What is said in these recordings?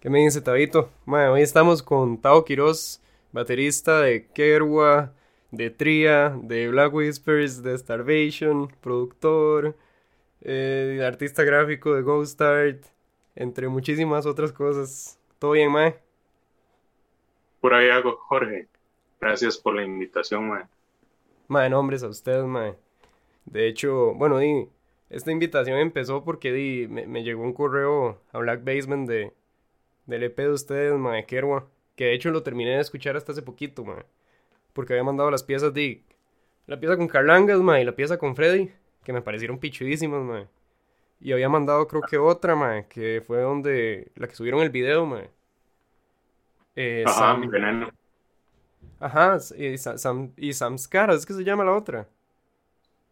¿Qué me dice Tabito? Bueno, hoy estamos con Tao Quiroz, baterista de Kerwa, de Tria, de Black Whispers, de Starvation, productor, eh, artista gráfico de Ghost Art, entre muchísimas otras cosas. ¿Todo bien, Mae? Por ahí hago, Jorge. Gracias por la invitación, Mae. Mae, nombres a ustedes, Mae. De hecho, bueno, di, esta invitación empezó porque di, me, llegó un correo a Black Basement de, del EP de ustedes, Mae, Kerwa. Que de hecho lo terminé de escuchar hasta hace poquito, Mae. Porque había mandado las piezas de... La pieza con Carlangas, Mae, y la pieza con Freddy. Que me parecieron pichudísimas, Mae. Y había mandado creo que otra, Mae. Que fue donde... La que subieron el video, Mae. Eh, Ajá, mi veneno. Ajá, y, Sam, y Samskaras, es que se llama la otra.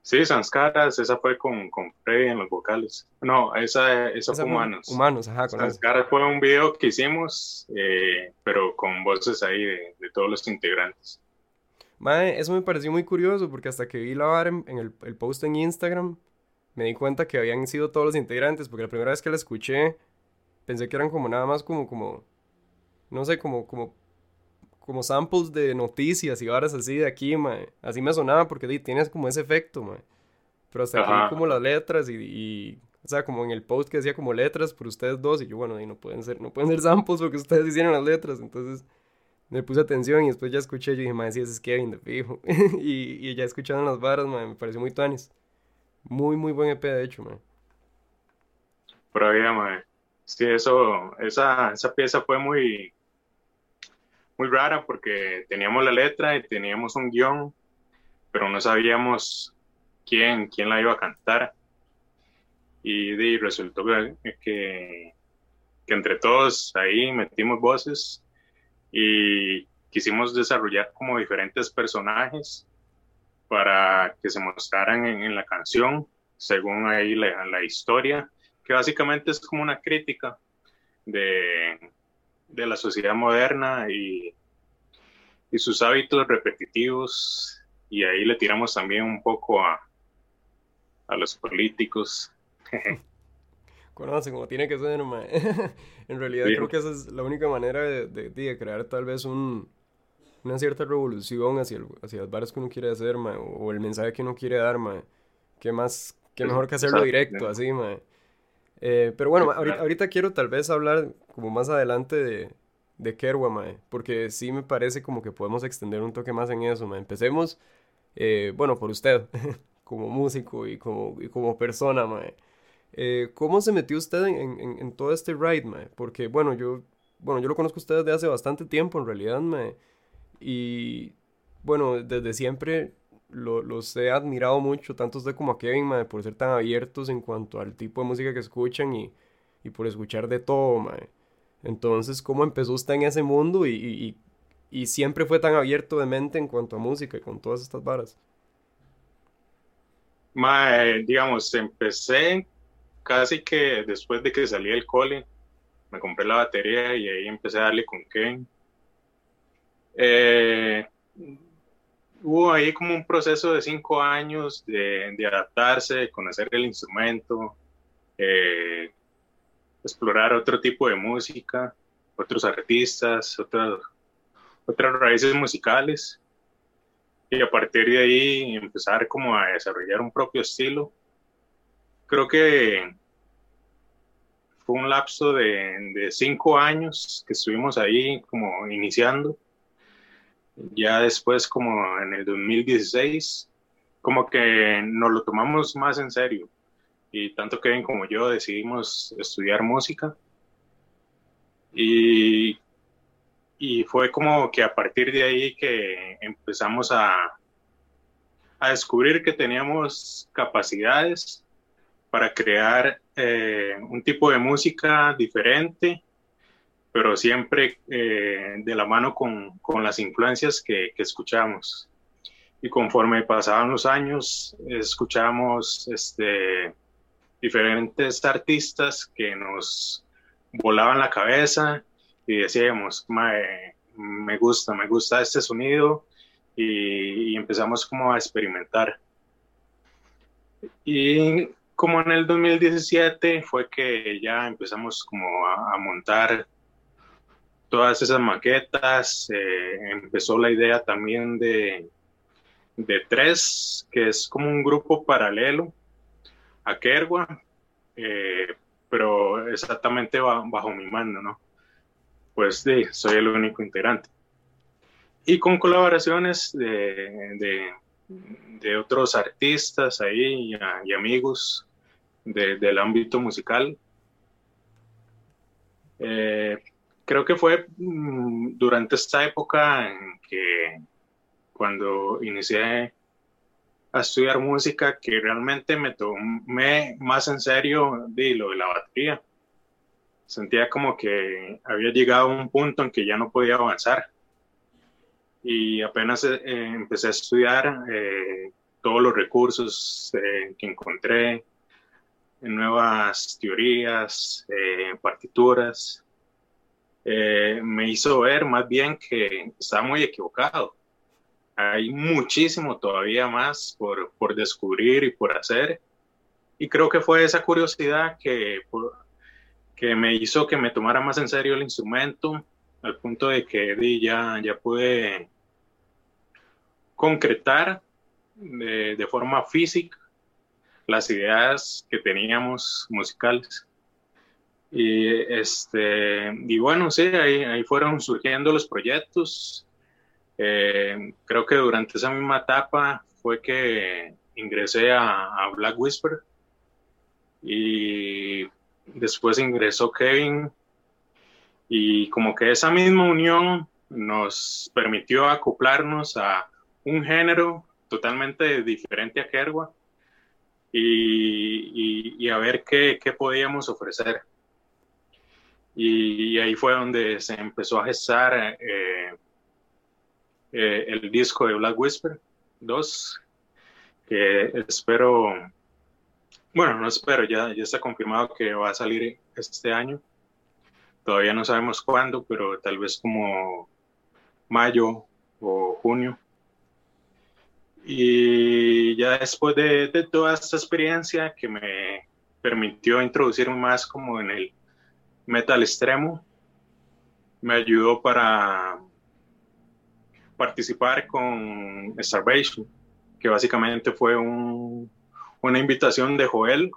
Sí, Samskaras, esa fue con, con Freddy en los vocales. No, esa, esa, fue Humanos. Humanos, ajá. Con Samskaras fue un video que hicimos, eh, pero con voces ahí de, todos los integrantes. Mae, eso me pareció muy curioso porque hasta que vi la vara en, el, el, post en Instagram, me di cuenta que habían sido todos los integrantes, porque la primera vez que la escuché, pensé que eran como nada más como, como, no sé, como, como como samples de noticias y varas así de aquí, mae. Así me sonaba porque di, tienes como ese efecto, mae. Pero hasta aquí como las letras y, o sea, como en el post que decía como letras por ustedes dos y yo, bueno, y no pueden ser, no pueden ser samples porque ustedes hicieron las letras, entonces me puse atención y después ya escuché, yo dije, mae, sí, ese es Kevin de fijo. y, y ya escucharon las varas, mae, me pareció muy tuanis. Muy, muy buen EP, de hecho, mae. Pero ya, mae. Sí, eso, esa, esa pieza fue muy, muy rara porque teníamos la letra y teníamos un guion, pero no sabíamos quién, quién la iba a cantar. Y, resultó que, que, entre todos ahí metimos voces y quisimos desarrollar como diferentes personajes para que se mostraran en, la canción, según ahí la, la, historia, que básicamente es como una crítica de, de la sociedad moderna y, y sus hábitos repetitivos. Y ahí le tiramos también un poco a, a los políticos. Conoce como tiene que ser, en realidad creo que esa es la única manera de, de, crear tal vez un, una cierta revolución hacia, hacia las barras que uno quiere hacer, o, el mensaje que uno quiere dar, ma. Qué más, qué mejor que hacerlo directo, así, ma. Eh, pero bueno, ahorita, quiero tal vez hablar como más adelante de, de Kerwa, mae, porque sí me parece como que podemos extender un toque más en eso, mae. Empecemos, eh, bueno, por usted, como músico y como, y como persona, mae. Eh, ¿Cómo se metió usted en, en, en, todo este ride, mae? Porque, bueno, yo, bueno, yo lo conozco a usted desde hace bastante tiempo, en realidad, mae. Y, bueno, desde siempre los he admirado mucho, tanto usted como a Kevin, mae, por ser tan abiertos en cuanto al tipo de música que escuchan y, y por escuchar de todo, mae. Entonces, ¿cómo empezó usted en ese mundo y, siempre fue tan abierto de mente en cuanto a música y con todas estas varas? digamos, empecé casi que después de que salí del cole, me compré la batería y ahí empecé a darle con Ken. Eh, hubo ahí como un proceso de cinco años de, adaptarse, de conocer el instrumento, eh, explorar otro tipo de música, otros artistas, otras, otras raíces musicales y a partir de ahí empezar como a desarrollar un propio estilo. Creo que fue un lapso de, de cinco años que estuvimos ahí como iniciando. Ya después como en el 2016, como que nos lo tomamos más en serio y tanto Kevin como yo decidimos estudiar música. Y, y fue como que a partir de ahí que empezamos a, a descubrir que teníamos capacidades para crear eh, un tipo de música diferente, pero siempre eh, de la mano con, con las influencias que, escuchamos. Y conforme pasaban los años, escuchamos este, diferentes artistas que nos volaban la cabeza y decíamos, me gusta, me gusta este sonido y, empezamos como a experimentar. Y como en el 2017 fue que ya empezamos como a, montar todas esas maquetas, eh, empezó la idea también de, de Tres, que es como un grupo paralelo a Kerwa, eh, pero exactamente bajo mi mando, ¿no? Pues soy el único integrante. Y con colaboraciones de, de, otros artistas ahí y, amigos del ámbito musical. Eh, creo que fue mm, durante esta época en que cuando inicié a estudiar música que realmente me tomé más en serio lo de la batería. Sentía como que había llegado a un punto en que ya no podía avanzar. Y apenas eh, empecé a estudiar eh, todos los recursos eh, que encontré, nuevas teorías, partituras, me hizo ver más bien que estaba muy equivocado hay muchísimo todavía más por, por, descubrir y por hacer. Y creo que fue esa curiosidad que, que me hizo que me tomara más en serio el instrumento, al punto de que ya, ya pude concretar de, de forma física las ideas que teníamos musicales. Y, este, y bueno, sí, ahí, ahí fueron surgiendo los proyectos, eh, creo que durante esa misma etapa fue que ingresé a, Black Whisper. Y después ingresó Kevin. Y como que esa misma unión nos permitió acoplarnos a un género totalmente diferente a Kerwa y, a ver qué, podíamos ofrecer. Y, ahí fue donde se empezó a gestar eh, eh, el disco de Black Whisper 2, que espero, bueno, no espero, ya, ya está confirmado que va a salir este año. Todavía no sabemos cuándo, pero tal vez como mayo o junio. Y ya después de, de, toda esta experiencia que me permitió introducirme más como en el metal extremo, me ayudó para participar con Starvation, que básicamente fue una invitación de Joel.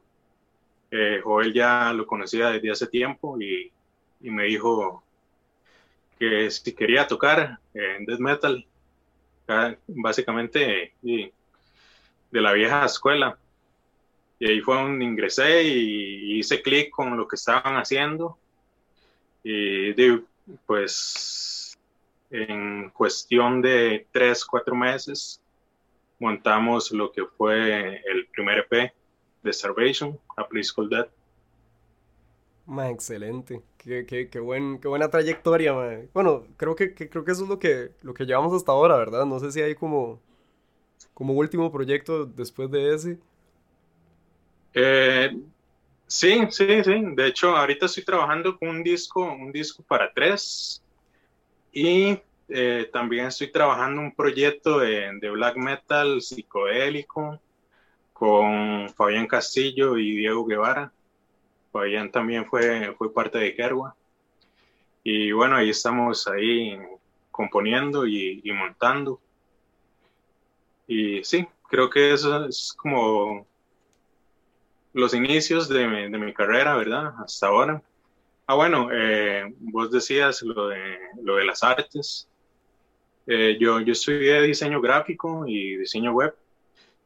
Eh, Joel ya lo conocía desde hace tiempo y, me dijo que si quería tocar en death metal, básicamente de la vieja escuela. Y ahí fue donde ingresé y hice clic con lo que estaban haciendo. Y pues en cuestión de tres, cuatro meses, montamos lo que fue el primer EP de Starvation, A Place Called Dead. Ma, excelente. Qué, qué, qué, buen, qué buena trayectoria, ma. Bueno, creo que, creo que eso es lo que, lo que llevamos hasta ahora, ¿verdad? No sé si hay como, como último proyecto después de ese. Eh, sí, sí, sí. De hecho, ahorita estoy trabajando con un disco, un disco para tres. Y eh, también estoy trabajando un proyecto de, black metal psicodélico con Fabián Castillo y Diego Guevara. Fabián también fue, fue parte de Kerwa. Y bueno, ahí estamos ahí componiendo y, montando. Y sí, creo que eso es como los inicios de mi carrera, ¿verdad? Hasta ahora. Ah, bueno, eh, vos decías lo de, lo de las artes. Eh, yo, yo estudié diseño gráfico y diseño web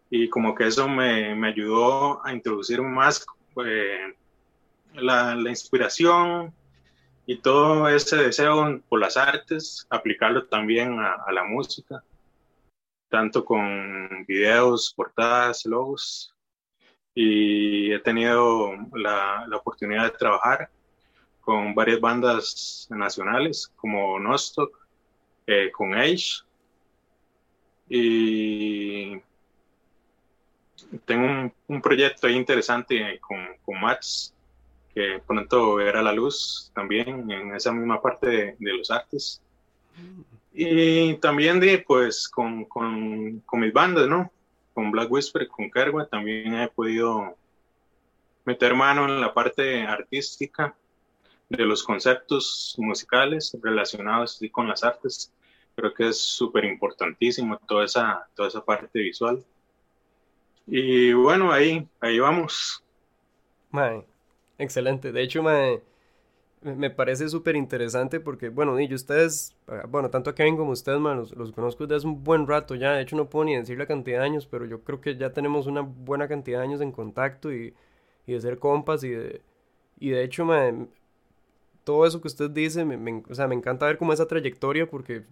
y como que eso me, me ayudó a introducir más eh, la, la, inspiración y todo ese deseo por las artes, aplicarlo también a, a la música, tanto con videos, portadas, logos. Y he tenido la, la oportunidad de trabajar con varias bandas nacionales como Nostock, eh, con Age. Y tengo un, proyecto ahí interesante con, con Max, que pronto verá la luz también en esa misma parte de, los artes. Y también de, pues, con, con, con, mis bandas, ¿no? Con Black Whisper, con Kerwa, también he podido meter mano en la parte artística de los conceptos musicales relacionados con las artes. Creo que es súper importantísimo toda esa, toda esa parte visual. Y bueno, ahí, ahí vamos. excelente. De hecho, me parece súper interesante porque, bueno, y ustedes, ah, bueno, tanto a Kevin como ustedes, los, los, conozco desde hace un buen rato ya. De hecho, no puedo ni decir la cantidad de años, pero yo creo que ya tenemos una buena cantidad de años en contacto y, y de ser compas y de, y de hecho, todo eso que usted dice, me, o sea, me encanta ver como esa trayectoria porque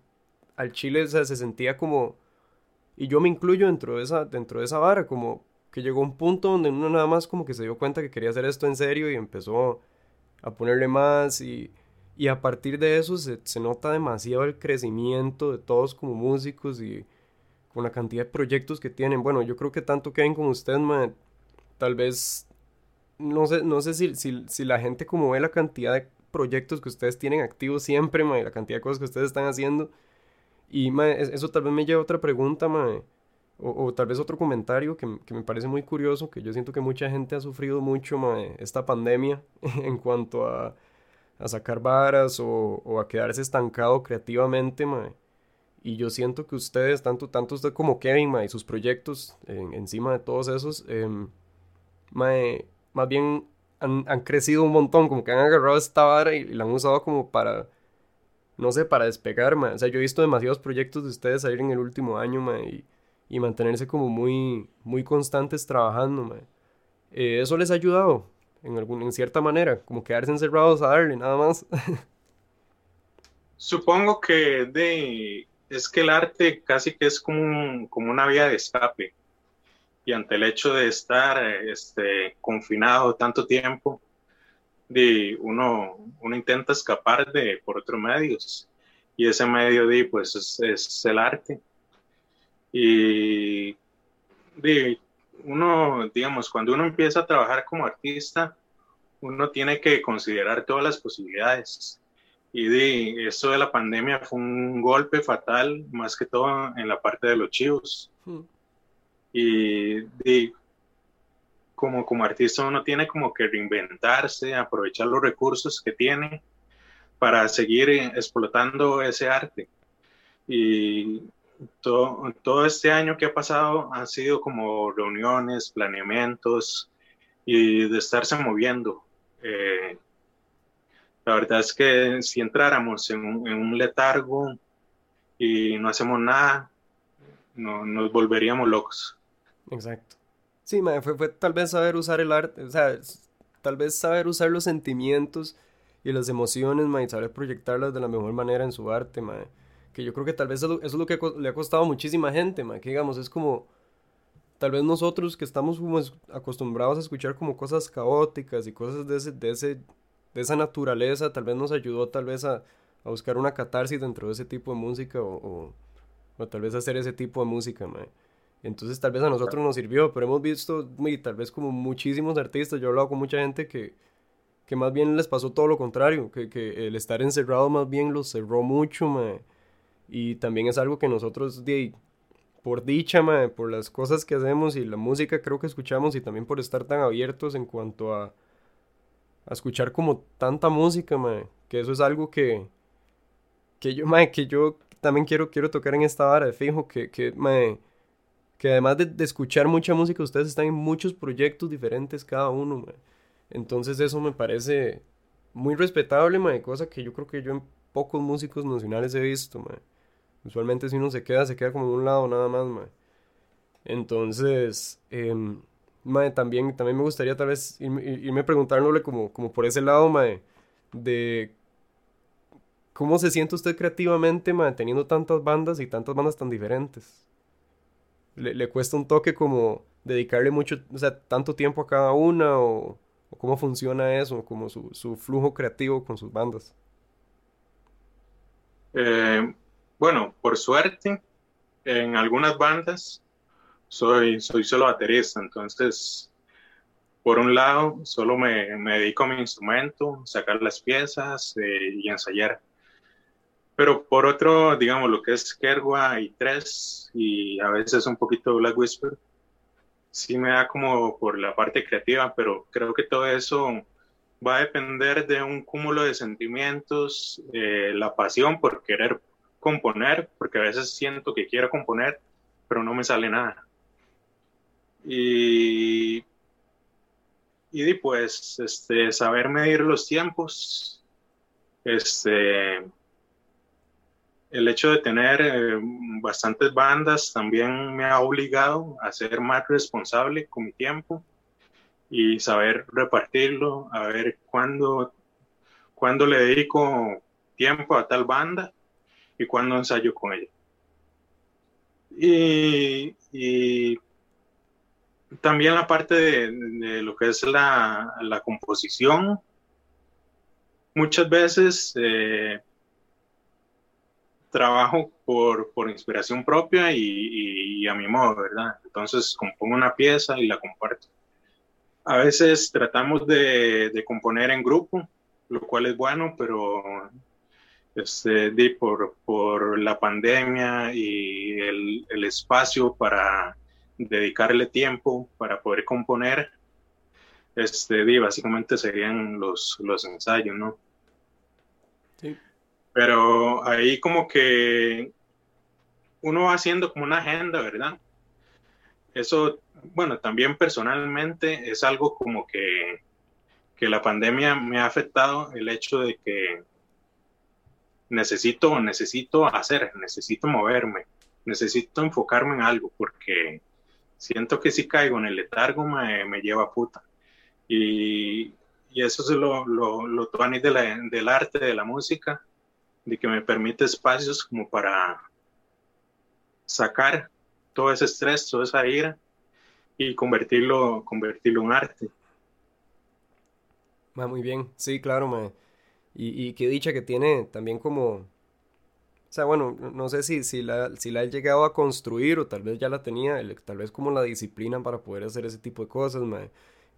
al Chile se sentía como, y yo me incluyo dentro de, esa, dentro de esa vara, como que llegó un punto donde uno nada más como que se dio cuenta que quería hacer esto en serio y empezó a ponerle más y, y a partir de eso se, se, nota demasiado el crecimiento de todos como músicos y con la cantidad de proyectos que tienen. Bueno, yo creo que tanto Kevin como usted, tal vez no sé, no sé si, si, la gente como ve la cantidad de proyectos que ustedes tienen activos siempre, mae, la cantidad de cosas que ustedes están haciendo. Y eso tal vez me lleva a otra pregunta, o, tal vez otro comentario que, que, me parece muy curioso, que yo siento que mucha gente ha sufrido mucho esta pandemia en cuanto a, a sacar varas o, o, a quedarse estancado creativamente. Y yo siento que ustedes, tanto, usted como Kevin, y sus proyectos encima de todos esos, eh, más bien han, crecido un montón, como que han agarrado esta vara y, la han usado como para, no sé, para despegar, O sea, yo he visto demasiados proyectos de ustedes salir en el último año, y, y, mantenerse como muy, muy constantes trabajando, eh, ¿Eso les ha ayudado? En, algún, en cierta manera, como quedarse encerrados a darle, nada más. Supongo que de, es que el arte casi que es como, como una vía de escape y ante el hecho de estar este, confinado tanto tiempo, de uno, uno intenta escapar de, por otros medios y ese medio de, pues, es, el arte. Y de, uno, digamos, cuando uno empieza a trabajar como artista, uno tiene que considerar todas las posibilidades. Y de, eso de la pandemia fue un golpe fatal, más que todo en la parte de los chivos. Hmm y, como, como artista uno tiene como que reinventarse, aprovechar los recursos que tiene para seguir explotando ese arte. Y todo, todo este año que ha pasado ha sido como reuniones, planeamientos y de estarse moviendo. Eh, la verdad es que si entráramos en un, en un letargo y no hacemos nada, no, nos volveríamos locos. Exacto. Sí, fue, fue, tal vez saber usar el arte, o sea, tal vez saber usar los sentimientos y las emociones, ma, y saber proyectarlas de la mejor manera en su arte, ma. Que yo creo que tal vez eso, es lo que le ha costado a muchísima gente, ma, que digamos, es como, tal vez nosotros que estamos como acostumbrados a escuchar como cosas caóticas y cosas de ese, de ese, de esa naturaleza, tal vez nos ayudó tal vez a, a buscar una catarsis dentro de ese tipo de música o, o, o tal vez hacer ese tipo de música, ma. Entonces tal vez a nosotros nos sirvió, pero hemos visto, muy, tal vez como muchísimos artistas, yo he hablado con mucha gente que, que más bien les pasó todo lo contrario, que, que el estar encerrado más bien los cerró mucho, y también es algo que nosotros, por dicha, por las cosas que hacemos y la música creo que escuchamos y también por estar tan abiertos en cuanto a, a escuchar como tanta música, que eso es algo que, que yo, que yo también quiero, quiero tocar en esta hora de fijo, que, que que además de, escuchar mucha música, ustedes están en muchos proyectos diferentes cada uno, Entonces eso me parece muy respetable, mae, cosa que yo creo que yo en pocos músicos nacionales he visto, mae. Usualmente si uno se queda, se queda como en un lado nada más, mae. Entonces, eh, también, también me gustaría tal vez irme, preguntándole como, como por ese lado, mae, de cómo se siente usted creativamente, mae, teniendo tantas bandas y tantas bandas tan diferentes le, cuesta un toque como dedicarle mucho, o sea, tanto tiempo a cada una o, cómo funciona eso, como su, su, flujo creativo con sus bandas. Eh, bueno, por suerte, en algunas bandas soy, soy solo baterista, entonces, por un lado, solo me, dedico a mi instrumento, sacar las piezas eh, y ensayar. Pero por otro, digamos, lo que es Kergua y Tres y a veces un poquito Black Whisper, sí me da como por la parte creativa, pero creo que todo eso va a depender de un cúmulo de sentimientos, eh, la pasión por querer componer, porque a veces siento que quiero componer, pero no me sale nada. Y, y pues este, saber medir los tiempos, este, el hecho de tener eh, bastantes bandas también me ha obligado a ser más responsable con mi tiempo y saber repartirlo, a ver cuándo, cuándo le dedico tiempo a tal banda y cuándo ensayo con ella. Y, también la parte de, lo que es la, composición, muchas veces eh, trabajo por, inspiración propia y, a mi modo, ¿verdad? Entonces compongo una pieza y la comparto. A veces tratamos de, componer en grupo, lo cual es bueno, pero este, por, por la pandemia y el, espacio para dedicarle tiempo para poder componer, este, di, básicamente serían los, los ensayos, ¿no? Sí. Pero ahí como que uno va haciendo como una agenda, ¿verdad? Eso, bueno, también personalmente es algo como que, que la pandemia me ha afectado el hecho de que necesito, necesito hacer, necesito moverme, necesito enfocarme en algo porque siento que si caigo en el letargo me, me lleva a puta. Y, y, eso es lo, lo, lo de del arte, de la música, de que me permite espacios como para sacar todo ese estrés, toda esa ira y convertirlo, convertirlo en arte. Va muy bien, sí, claro, me. Y, qué dicha que tiene también como, o sea, bueno, no sé si, si, la, si la he llegado a construir o tal vez ya la tenía, tal vez como la disciplina para poder hacer ese tipo de cosas,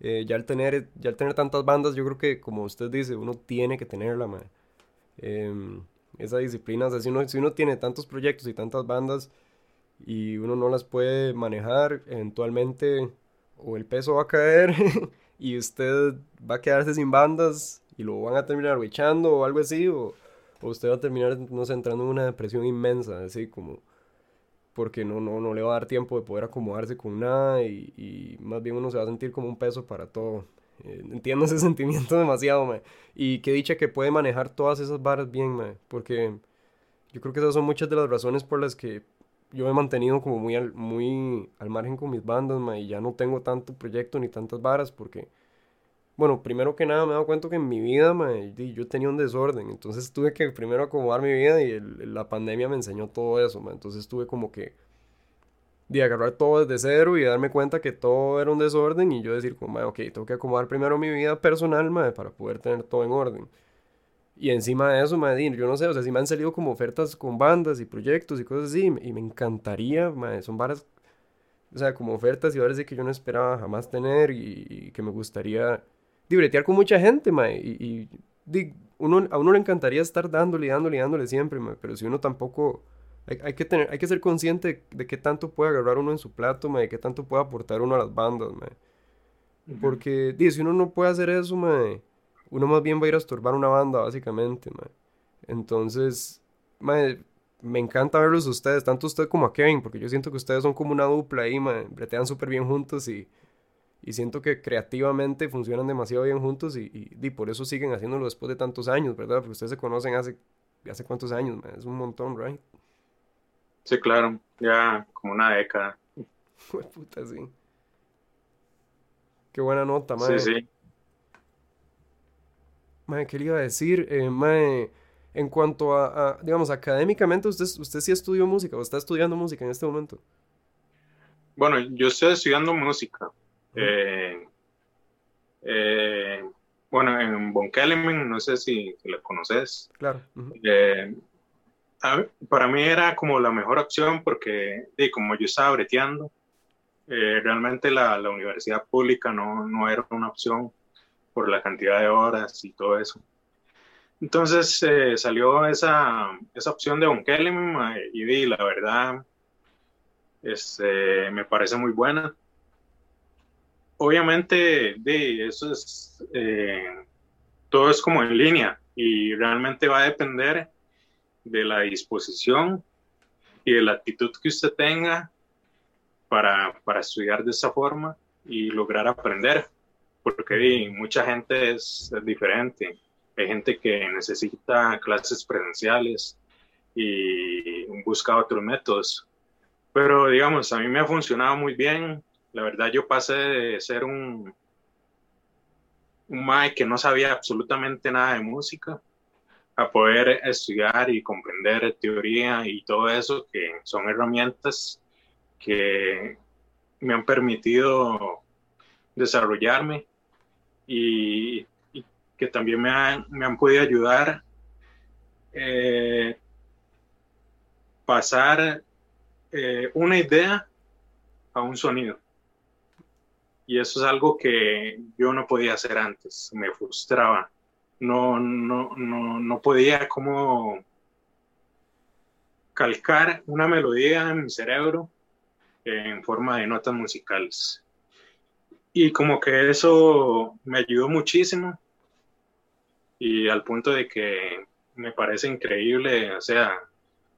eh, ya, al tener, ya al tener tantas bandas, yo creo que como usted dice, uno tiene que tenerla, mae. Em, esa disciplina. O sea, si uno, si uno tiene tantos proyectos y tantas bandas y uno no las puede manejar, eventualmente o el peso va a caer y usted va a quedarse sin bandas y lo van a terminar echando o algo así, o, usted va a terminar, no sé, entrando en una depresión inmensa, así como porque no, no, no le va a dar tiempo de poder acomodarse con nada y, y más bien uno se va a sentir como un peso para todo. Eh, entiendo ese sentimiento demasiado, mae. Y qué dicha que puede manejar todas esas varas bien, mae. Porque yo creo que esas son muchas de las razones por las que yo me he mantenido como muy al, muy al margen con mis bandas, mae. Y ya no tengo tanto proyecto ni tantas varas porque... Bueno, primero que nada me he dado cuenta que en mi vida, mae, yo tenía un desorden. Entonces tuve que primero acomodar mi vida y la pandemia me enseñó todo eso. Entonces tuve como que de agarrar todo desde cero y darme cuenta que todo era un desorden y yo decir como, ok, tengo que acomodar primero mi vida personal, para poder tener todo en orden. Y encima de eso, madre, yo no sé, o sea, si me han salido como ofertas con bandas y proyectos y cosas así, y me encantaría, madre, son varias, o sea, como ofertas y varias que yo no esperaba jamás tener y, que me gustaría libretear con mucha gente, madre, y, y uno, a uno le encantaría estar dándole, dándole, dándole siempre, madre, pero si uno tampoco hay, que tener, hay que ser consciente de, qué tanto puede agarrar uno en su plato, de qué tanto puede aportar uno a las bandas, Porque, si uno no puede hacer eso, uno más bien va a ir a estorbar una banda, básicamente, Entonces, me encanta verlos a ustedes, tanto usted como a Kevin, porque yo siento que ustedes son como una dupla ahí, bretean súper bien juntos y, y siento que creativamente funcionan demasiado bien juntos y, y, por eso siguen haciéndolo después de tantos años, ¿verdad? Porque ustedes se conocen hace, hace cuántos años, es un montón, ¿right? Sí, claro, ya como una década. puta, sí. Qué buena nota, madre. Sí, sí. Madre, ¿qué le iba a decir? Eh, en cuanto a, digamos, académicamente, usted, usted sí estudió música o está estudiando música en este momento. Bueno, yo estoy estudiando música. Eh, eh, bueno, en Von no sé si, la conoces. Claro para mí era como la mejor opción porque, como yo estaba breteando, eh, realmente la, la, universidad pública no, no, era una opción por la cantidad de horas y todo eso. Entonces eh, salió esa, esa, opción de Kelly y di, la verdad este, me parece muy buena. Obviamente, di, eso es, eh, todo es como en línea y realmente va a depender de la disposición y de la actitud que usted tenga para, para estudiar de esa forma y lograr aprender, porque mucha gente es, diferente. Hay gente que necesita clases presenciales y busca otros métodos. Pero digamos, a mí me ha funcionado muy bien. La verdad, yo pasé de ser un, un mae que no sabía absolutamente nada de música a poder estudiar y comprender teoría y todo eso, que son herramientas que me han permitido desarrollarme y, que también me han, me han podido ayudar eh, pasar eh, una idea a un sonido. Y eso es algo que yo no podía hacer antes, me frustraba. No, no, no, no podía como calcar una melodía en mi cerebro en forma de notas musicales. Y como que eso me ayudó muchísimo y al punto de que me parece increíble, o sea,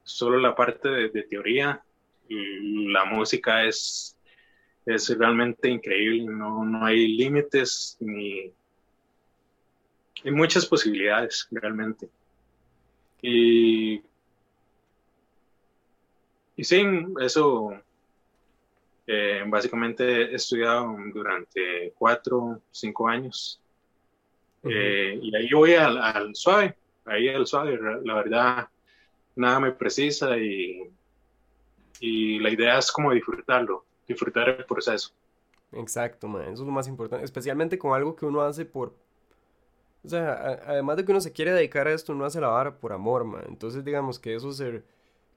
solo la parte de, teoría y la música es, es realmente increíble, no, no hay límites ni hay muchas posibilidades realmente. Y, y sí, eso eh, básicamente he estudiado durante cuatro, cinco años. Eh, y ahí voy al, suave, ahí al suave, la verdad, nada me precisa y, y la idea es como disfrutarlo, disfrutar el proceso. Exacto, man. eso es lo más importante, especialmente con algo que uno hace por... O sea, además de que uno se quiere dedicar a esto, uno hace la vara por amor, man. Entonces, digamos que eso se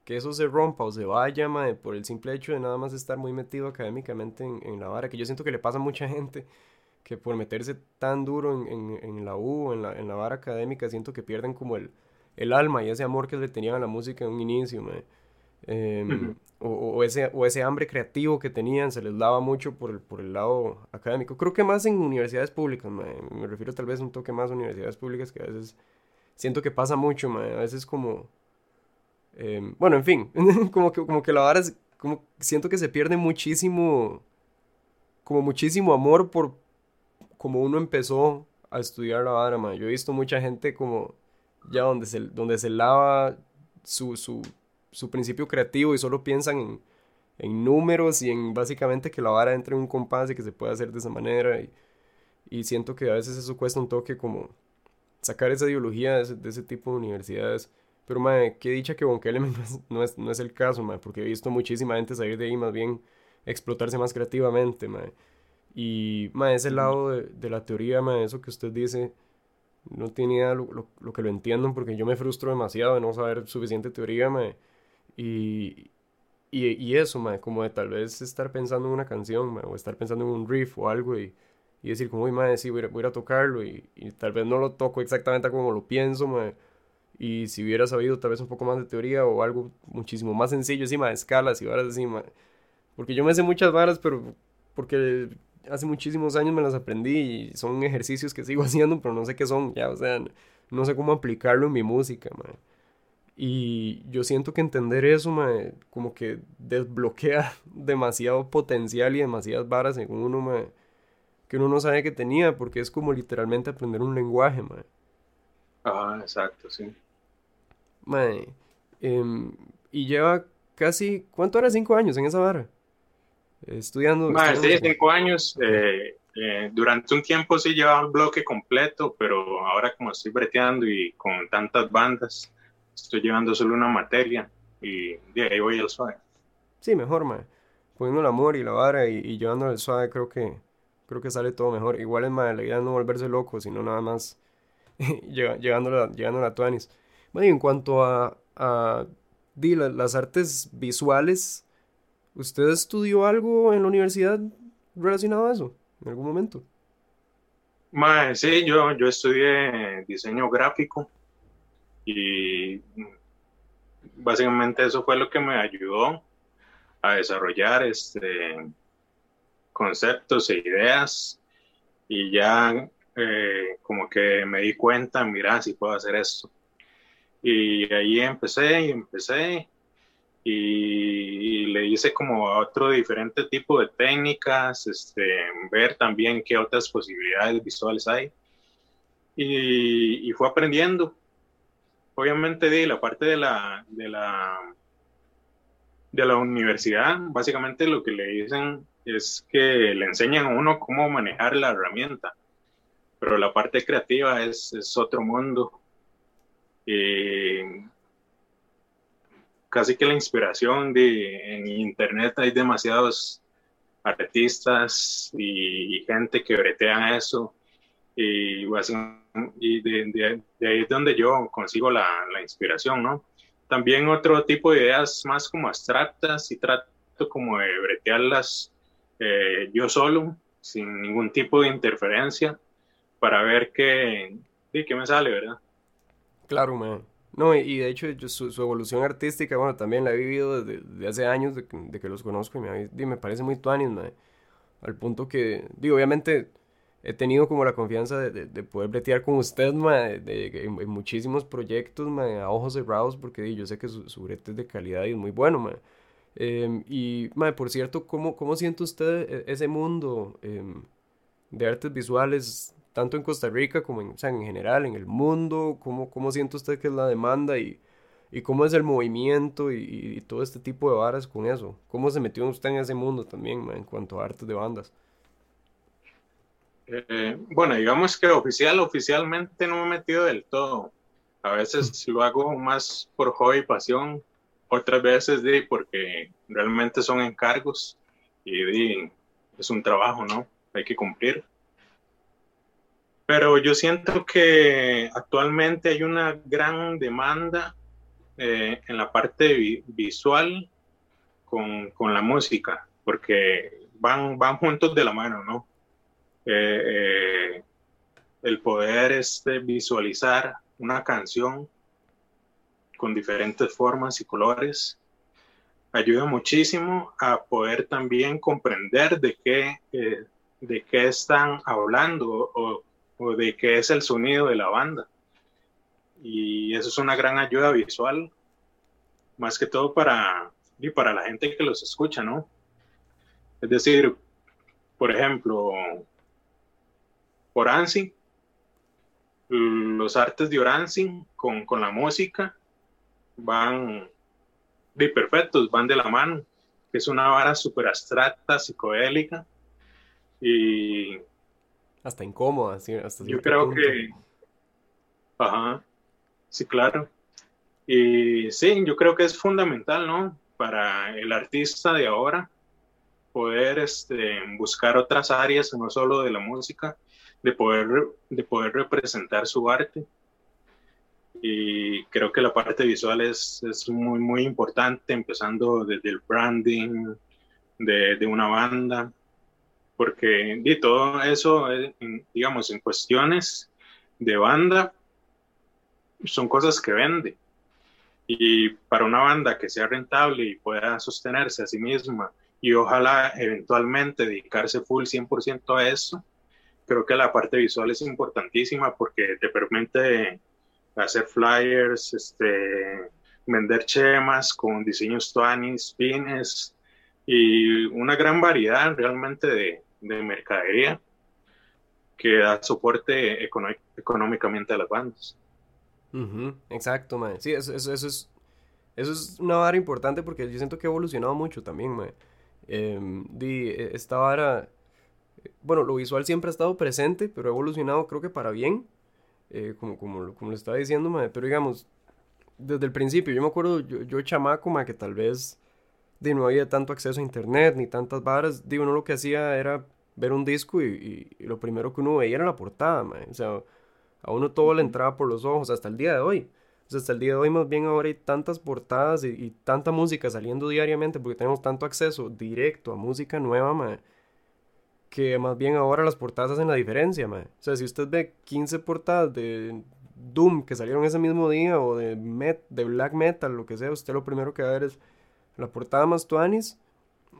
que eso se rompa o se vaya, madre, por el simple hecho de nada más estar muy metido académicamente en, la vara, que yo siento que le pasa a mucha gente, que por meterse tan duro en, en, la U, en la, en la vara académica, siento que pierden como el, el alma y ese amor que le tenían a la música en un inicio, em, o, ese, o ese hambre creativo que tenían se les daba mucho por el, por el lado académico. Creo que más en universidades públicas, me refiero tal vez un toque más a universidades públicas que a veces siento que pasa mucho, a veces como Em, bueno, en fin, como que, como que la vara es, como siento que se pierde muchísimo, como muchísimo amor por como uno empezó a estudiar la vara, Yo he visto mucha gente como ya donde se, donde se lava su, su, su principio creativo y solo piensan en, en, números y en básicamente que la vara entre en un compás y que se puede hacer de esa manera. Y, y siento que a veces eso cuesta un toque como sacar esa ideología de ese, de ese tipo de universidades pero, madre, qué dicha que Von no es, no es, el caso, madre, porque he visto muchísima gente salir de ahí más bien explotarse más creativamente, madre. Y, madre, ese lado de, de la teoría, madre, eso que usted dice, no tiene idea lo, lo, que lo entiendan, porque yo me frustro demasiado de no saber suficiente teoría, madre. Y, y, eso, madre, como de tal vez estar pensando en una canción, o estar pensando en un riff o algo y, y decir como, uy, madre, sí, voy a, voy a tocarlo y, y, tal vez no lo toco exactamente como lo pienso, madre y si hubiera sabido tal vez un poco más de teoría o algo muchísimo más sencillo encima de escalas y varas encima. Porque yo me sé muchas varas, pero porque hace muchísimos años me las aprendí y son ejercicios que sigo haciendo, pero no sé qué son, ya, o sea, no sé cómo aplicarlo en mi música, man. Y yo siento que entender eso, man, como que desbloquea demasiado potencial y demasiadas varas en uno, man, que uno no sabe que tenía, porque es como literalmente aprender un lenguaje. Ah, exacto, sí. Em, y lleva casi, ¿cuánto era? Cinco años en esa barra. estudiando. sí, cinco años. Eh, eh, durante un tiempo sí llevaba un bloque completo, pero ahora como estoy breteando y con tantas bandas, estoy llevando solo una materia y de ahí voy al suave. Sí, mejor, mae. Poniendo el amor y la vara y, y llevando al suave, creo que, creo que sale todo mejor. Igual es, mae, la idea no volverse loco, sino nada más llegando, a, llegando a la Tuanis. Bueno, y en cuanto a, a las artes visuales, ¿usted estudió algo en la universidad relacionado a eso en algún momento? sí, yo, yo estudié diseño gráfico y básicamente eso fue lo que me ayudó a desarrollar este conceptos e ideas y ya eh, como que me di cuenta, mira, si puedo hacer esto. Y ahí empecé y empecé y, le hice como otro diferente tipo de técnicas, este, ver también qué otras posibilidades visuales hay. Y, fue aprendiendo. Obviamente de la parte de la, de la, de la universidad, básicamente lo que le dicen es que le enseñan a uno cómo manejar la herramienta, pero la parte creativa es, otro mundo. Casi que la inspiración de en internet hay demasiados artistas y, gente que bretean eso y, y de, ahí es donde yo consigo la, la, inspiración, ¿no? También otro tipo de ideas más como abstractas y trato como de bretearlas eh, yo solo, sin ningún tipo de interferencia, para ver qué, qué me sale, ¿verdad? Claro, man. No, y, de hecho su, evolución artística, bueno, también la he vivido desde, hace años de, que los conozco y me, me parece muy tuanis, al punto que, digo, obviamente he tenido como la confianza de, poder bretear con usted, de, en, muchísimos proyectos, a ojos cerrados, porque yo sé que su, su, brete es de calidad y es muy bueno, em, y, por cierto, ¿cómo, ¿cómo siente usted e, ese mundo em, de artes visuales tanto en Costa Rica como en, en general, en el mundo? ¿Cómo, ¿Cómo siente usted que es la demanda y cómo es el movimiento y, todo este tipo de varas con eso? ¿Cómo se metió usted en ese mundo también en cuanto a artes de bandas? Eh, bueno, digamos que oficial, oficialmente no me he metido del todo. A veces lo hago más por hobby y pasión, otras veces de porque realmente son encargos y es un trabajo, ¿no? Hay que cumplir. Pero yo siento que actualmente hay una gran demanda eh, en la parte visual con, con, la música, porque van, van juntos de la mano, ¿no? Eh, eh, el poder este, visualizar una canción con diferentes formas y colores ayuda muchísimo a poder también comprender de qué, de qué están hablando o o de qué es el sonido de la banda. Y eso es una gran ayuda visual, más que todo para, y para la gente que los escucha, ¿no? Es decir, por ejemplo, por Oranzi, los artes de Oranzi con, con la música van de perfectos, van de la mano, que es una vara súper abstracta, psicodélica, y hasta incómoda, hasta Yo creo que... Ajá, sí, claro. Y sí, yo creo que es fundamental, ¿no? Para el artista de ahora poder este, buscar otras áreas, no solo de la música, de poder, de poder representar su arte. Y creo que la parte visual es, es muy, muy importante, empezando desde el branding de, de una banda, porque de todo eso, eh, digamos, en cuestiones de banda, son cosas que vende. Y para una banda que sea rentable y pueda sostenerse a sí misma y ojalá eventualmente dedicarse full 100% a eso, creo que la parte visual es importantísima porque te permite hacer flyers, este, vender chemas con diseños tuanis, pines y una gran variedad realmente de, de mercadería que da soporte económicamente a las bandas. exacto, man. Sí, eso, es, eso es una vara importante porque yo siento que ha evolucionado mucho también, man. Em, e, esta vara, bueno, lo visual siempre ha estado presente, pero ha evolucionado creo que para bien, eh, como, como, como lo estaba diciendo, man. Pero digamos, desde el principio, yo me acuerdo, yo, yo chamaco, que tal vez de no había tanto acceso a internet ni tantas varas, digo, uno lo que hacía era ver un disco y, lo primero que uno veía era la portada, o sea, a uno todo le entraba por los ojos hasta el día de hoy. O sea, hasta el día de hoy más bien ahora hay tantas portadas y, tanta música saliendo diariamente porque tenemos tanto acceso directo a música nueva, que más bien ahora las portadas hacen la diferencia, O sea, si usted ve 15 portadas de Doom que salieron ese mismo día o de, met, de black metal, lo que sea, usted lo primero que va a ver es la portada más tuanis.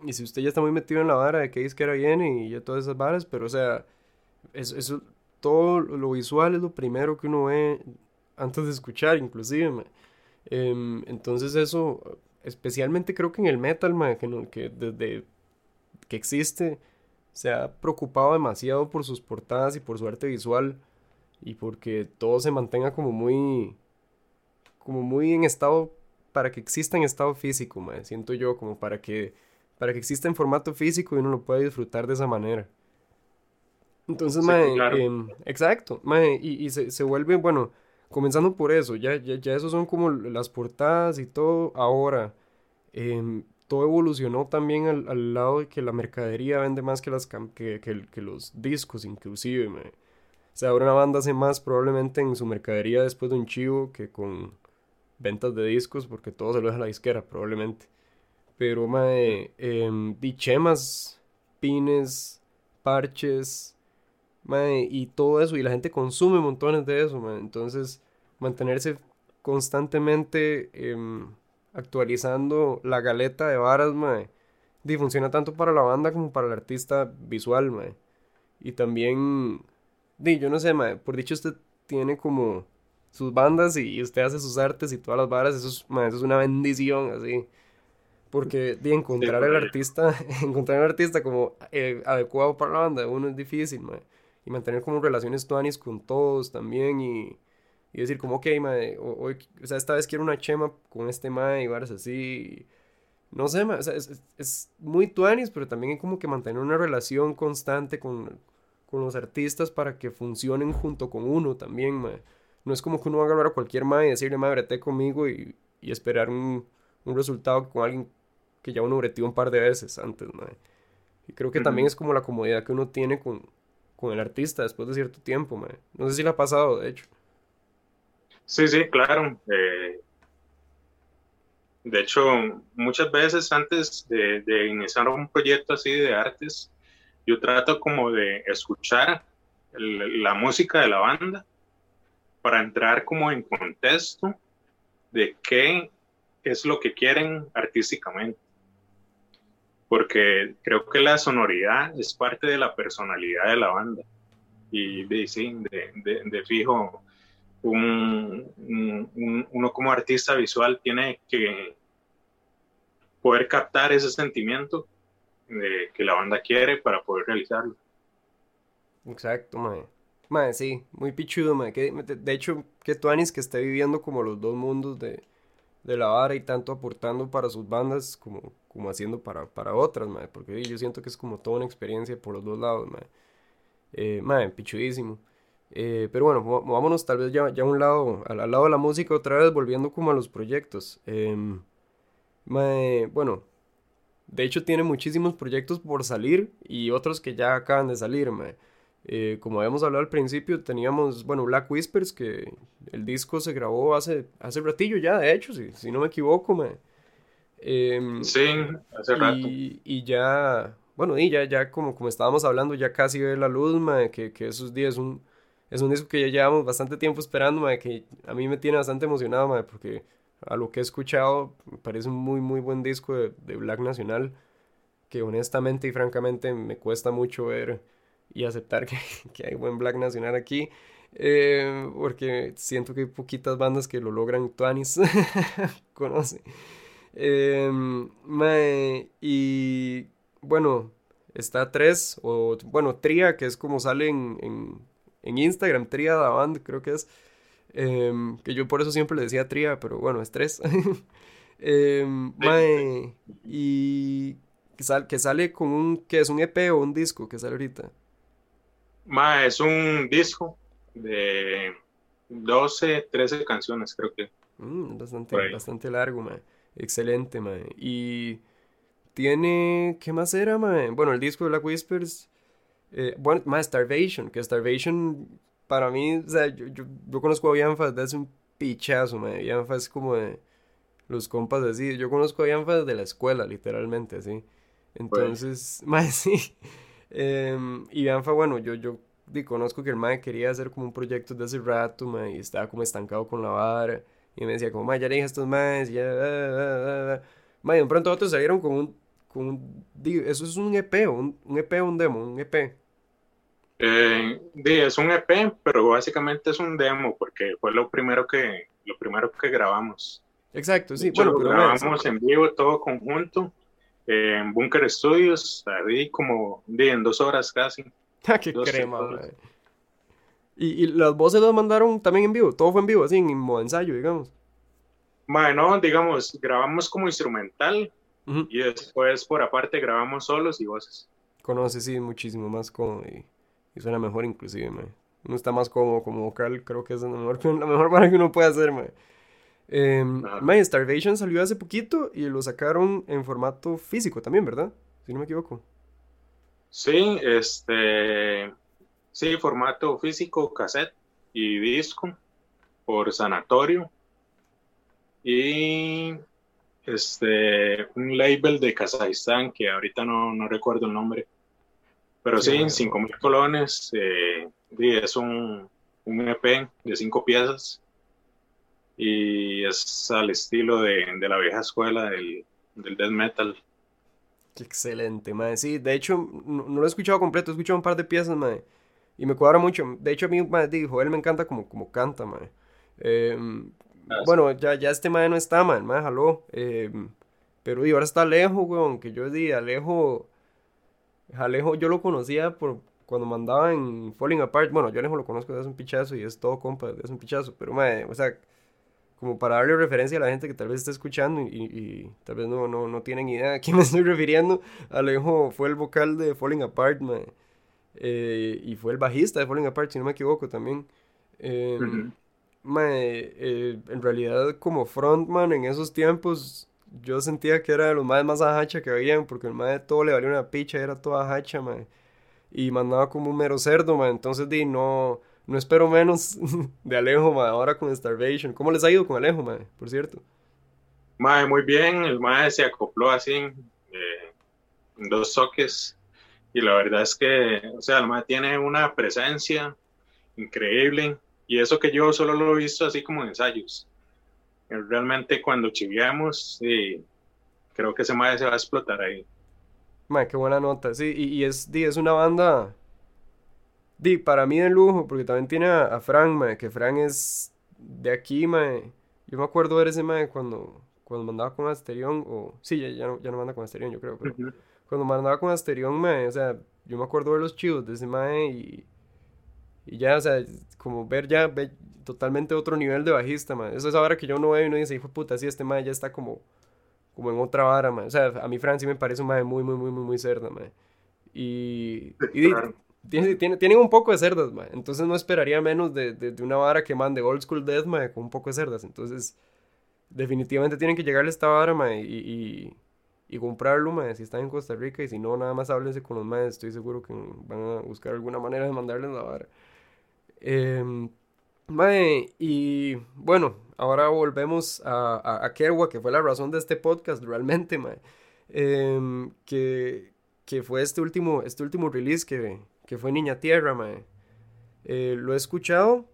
Y si usted ya está muy metido en la vara de que que era bien y ya todas esas varas, pero o sea, eso, todo lo visual es lo primero que uno ve antes de escuchar, inclusive, em, entonces eso, especialmente creo que en el metal, que, que desde que existe se ha preocupado demasiado por sus portadas y por su arte visual y porque todo se mantenga como muy como muy en estado para que exista en estado físico, siento yo como para que para que exista en formato físico y uno lo pueda disfrutar de esa manera. Entonces, em, exacto, y, se, vuelve, bueno, comenzando por eso, ya, ya, ya esos son como las portadas y todo. Ahora, em, todo evolucionó también al, lado de que la mercadería vende más que, las que, que, los discos, inclusive. O sea, ahora una banda hace más probablemente en su mercadería después de un chivo que con ventas de discos, porque todo se lo deja a la disquera, probablemente. Pero, mae, eh, dichemas, pines, parches, mae, y todo eso, y la gente consume montones de eso, mae. Entonces, mantenerse constantemente em, actualizando la galeta de varas, mae, y funciona tanto para la banda como para el artista visual, mae. Y también, di, yo no sé, por dicho usted tiene como sus bandas y usted hace sus artes y todas las varas, eso es, eso es una bendición, así. Porque de encontrar el artista, encontrar al artista como eh, adecuado para la banda, uno es difícil. Y mantener como relaciones tuanis con todos también y y decir como, ok, mae, hoy, o, sea, esta vez quiero una chema con este mae y varas así. No sé, mae, o sea, es, es, muy tuanis, pero también hay como que mantener una relación constante con, con los artistas para que funcionen junto con uno también, mae. No es como que uno va a hablar a cualquier mae y decirle, mae, brete conmigo y, y esperar un, un, resultado con alguien que ya uno breteó un par de veces antes, mae. Y creo que también es como la comodidad que uno tiene con, con el artista después de cierto tiempo, mae. No sé si le ha pasado, de hecho. Sí, sí, claro. Eh, de hecho, muchas veces antes de, iniciar un proyecto así de artes, yo trato como de escuchar la música de la banda para entrar como en contexto de qué es lo que quieren artísticamente. Porque creo que la sonoridad es parte de la personalidad de la banda. Y de, sí, de, de fijo, un, uno como artista visual tiene que poder captar ese sentimiento de que la banda quiere para poder realizarlo. Exacto, mae. Mae, sí, muy pichudo, mae. de, hecho, que Tuanis que esté viviendo como los dos mundos de, de la vara y tanto aportando para sus bandas como, como haciendo para, para otras, mae. Porque yo siento que es como toda una experiencia por los dos lados, mae. Eh, mae, pichudísimo. Eh, pero bueno, vámonos tal vez ya, ya a un lado, al, lado de la música otra vez, volviendo como a los proyectos. Em, bueno, de hecho tiene muchísimos proyectos por salir y otros que ya acaban de salir. Eh, como habíamos hablado al principio, teníamos, bueno, Black Whispers, que el disco se grabó hace, hace ratillo ya, de hecho, si, si no me equivoco. Em, sí, hace rato. Y, ya, bueno, y ya, ya como, como estábamos hablando, ya casi ve la luz, que, que esos días un es un disco que ya llevamos bastante tiempo esperando, que a mí me tiene bastante emocionado, porque a lo que he escuchado parece un muy, muy buen disco de, Black Nacional, que honestamente y francamente me cuesta mucho ver y aceptar que, que hay buen Black Nacional aquí. Eh, porque siento que hay poquitas bandas que lo logran. Tuanis conoce. Em, y bueno, está tres, o bueno, Tria, que es como sale en Instagram, Tríada Band, creo que es. Em, que yo por eso siempre le decía Tría, pero bueno, es tres. Em, y que, que sale con un, que es un EP o un disco que sale ahorita. Ma, es un disco de 12, 13 canciones, creo que. Mm, bastante, bastante largo, ma. Excelente, ma. Y tiene, ¿qué más era, ma? Bueno, el disco de Black Whispers eh, bueno, más Starvation, que Starvation para mí, o sea, yo, yo, conozco a Bianfa desde hace un pichazo, man. Bianfa es como de los compas así. Yo conozco a Bianfa desde la escuela, literalmente, así. Entonces, más sí. Em, y Bianfa, bueno, yo, yo conozco que el mae quería hacer como un proyecto de hace rato, mae, y estaba como estancado con la vara. Y me decía como, mae, ya le dije a estos maes, ya, mae, de pronto otros salieron con un, con un, eso es un EP, un, un EP o un demo, un EP. Eh, es un EP, pero básicamente es un demo porque fue lo primero que, lo primero que grabamos. Exacto, sí. bueno, lo grabamos en vivo todo conjunto en Bunker Studios, ahí como en dos horas casi. Ah, qué crema, ¿Y, ¿Y, las voces las mandaron también en vivo? ¿Todo fue en vivo, así, en modo ensayo, digamos? Bueno, digamos, grabamos como instrumental y después por aparte grabamos solos y voces. Conoce, sí, muchísimo más cómodo y, suena mejor inclusive, man. Uno está más cómodo como vocal, creo que es la mejor, la mejor manera que uno puede hacer, man. Eh, Starvation salió hace poquito y lo sacaron en formato físico también, ¿verdad? Si no me equivoco. Sí, este, sí, formato físico, cassette y disco por Sanatorio y este un label de Kazajistán que ahorita no, recuerdo el nombre, pero sí, en 5000 colones, eh, es un, un EP de cinco piezas y es al estilo de, la vieja escuela del, del death metal. Qué excelente, madre. Sí, de hecho, no, lo he escuchado completo, he escuchado un par de piezas, madre. Y me cuadra mucho. De hecho, a mí, madre, dijo, él me encanta como, como canta, madre. Em, ah, bueno, ya, ya este madre no está, madre, madre, jaló. Em, pero y ahora está Alejo, weón, que yo di, Alejo, Alejo yo lo conocía por cuando mandaba en Falling Apart. Bueno, yo Alejo lo conozco desde hace un pichazo y es todo compa desde hace un pichazo. Pero, madre, o sea como para darle referencia a la gente que tal vez está escuchando y, tal vez no, no, no, tienen idea a quién me estoy refiriendo. Alejo fue el vocal de Falling Apart, eh, y fue el bajista de Falling Apart, si no me equivoco también. Em, eh, en realidad, como frontman en esos tiempos, yo sentía que era de los más más ajacha que habían, porque el de todo le valía una picha, era toda hacha, y mandaba como un mero cerdo, entonces di, no no espero menos de Alejo, ma, ahora con Starvation. ¿Cómo les ha ido con Alejo, ma, por cierto? Ma, muy bien, el ma se acopló así eh, en dos toques. Y la verdad es que, o sea, el ma tiene una presencia increíble y eso que yo solo lo he visto así como en ensayos. Realmente cuando chiviamos, creo que ese ma se va a explotar ahí. Ma, qué buena nota, sí, y, es, es una banda Di, para mí de lujo, porque también tiene a, Frank, mae, que Frank es de aquí, mae. Yo me acuerdo de ese mae cuando, cuando mandaba con Asterión, o... Sí, ya, no, ya no manda con Asterión, yo creo, pero... Cuando mandaba con Asterión, mae, o sea, yo me acuerdo de los chivos de ese mae y... Y ya, o sea, como ver ya totalmente otro nivel de bajista, mae. Eso es ahora que yo no veo y no dice, hijo puta, sí, este mae ya está como... Como en otra vara, mae. O sea, a mí Frank sí me parece un mae muy, muy, muy, muy, muy cerda, mae. Y... y tienen un poco de cerdas, ma. Entonces no esperaría menos de, de, una vara que mande Old School Death, ma, con un poco de cerdas. Entonces, definitivamente tienen que llegarle a esta vara, ma, y, y, y comprarlo, ma, si están en Costa Rica. Y si no, nada más háblense con los ma. Estoy seguro que van a buscar alguna manera de mandarles la vara. Eh, y bueno, ahora volvemos a, a, Kerwa, que fue la razón de este podcast, realmente, ma. Em, que, que fue este último, este último release que, que fue Niña Tierra, mae. Eh, lo he escuchado,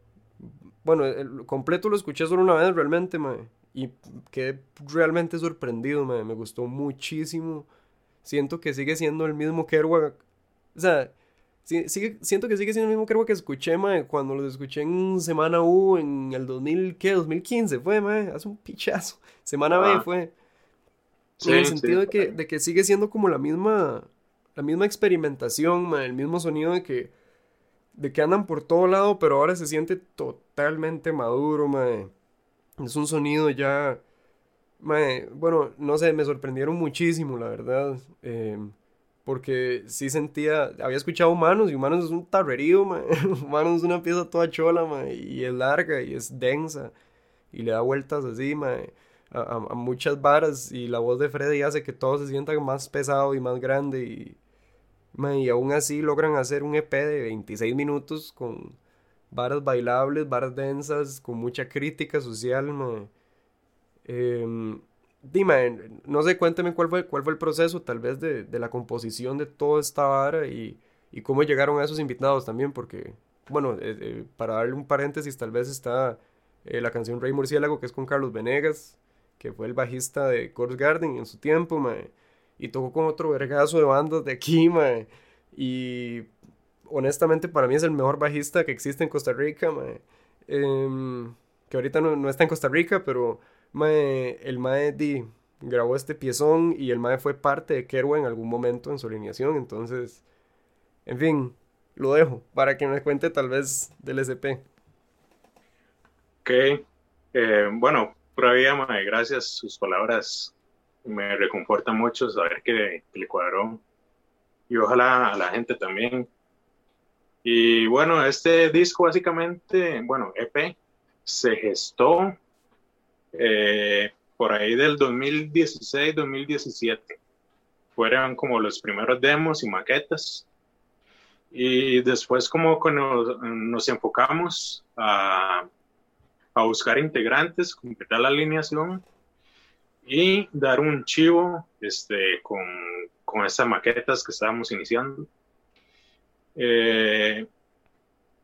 bueno, el completo lo escuché solo una vez realmente, mae. Y quedé realmente sorprendido, mae. Me gustó muchísimo. Siento que sigue siendo el mismo Kerouac. O sea, sigue, siento que sigue siendo el mismo Kerouac que escuché, mae, cuando lo escuché en Semana U en el 2000, ¿qué? 2015 fue, mae. Hace un pichazo. Semana B fue. en el sentido de, que, de que sigue siendo como la misma la misma experimentación, el mismo sonido de que, de que andan por todo lado, pero ahora se siente totalmente maduro, Es un sonido ya, bueno, no sé, me sorprendieron muchísimo, la verdad. Em, porque sí sentía, había escuchado Humanos y Humanos es un tarrerío, Humanos es una pieza toda chola, y es larga y es densa y le da vueltas así, a, a, muchas varas y la voz de Freddy hace que todo se sienta más pesado y más grande y, y aún así logran hacer un EP de 26 minutos con varas bailables, varas densas, con mucha crítica social, em, dime, no sé, cuénteme cuál fue, cuál fue el proceso tal vez de, la composición de toda esta vara y, cómo llegaron a esos invitados también, porque, bueno, eh, eh, para darle un paréntesis, tal vez está eh, la canción Rey Murciélago, que es con Carlos Venegas, que fue el bajista de Course Garden en su tiempo, y tocó con otro vergazo de bandas de aquí. Y, honestamente para mí es el mejor bajista que existe en Costa Rica. Em, que ahorita no, está en Costa Rica, pero mae, el mae grabó este piezón y el mae fue parte de Kerwa en algún momento en su alineación, entonces, en fin, lo dejo para que me cuente tal vez del SP. Ok, eh, bueno, todavía, mae, gracias, sus palabras me reconforta mucho saber que, que le cuadró y ojalá a la gente también y bueno, este disco básicamente, bueno, EP, se gestó eh, por ahí del 2016-2017. Fueron como los primeros demos y maquetas. Y después como nos, nos enfocamos a, a, buscar integrantes, completar la alineación y dar un chivo este, con, con estas maquetas que estábamos iniciando. Eh,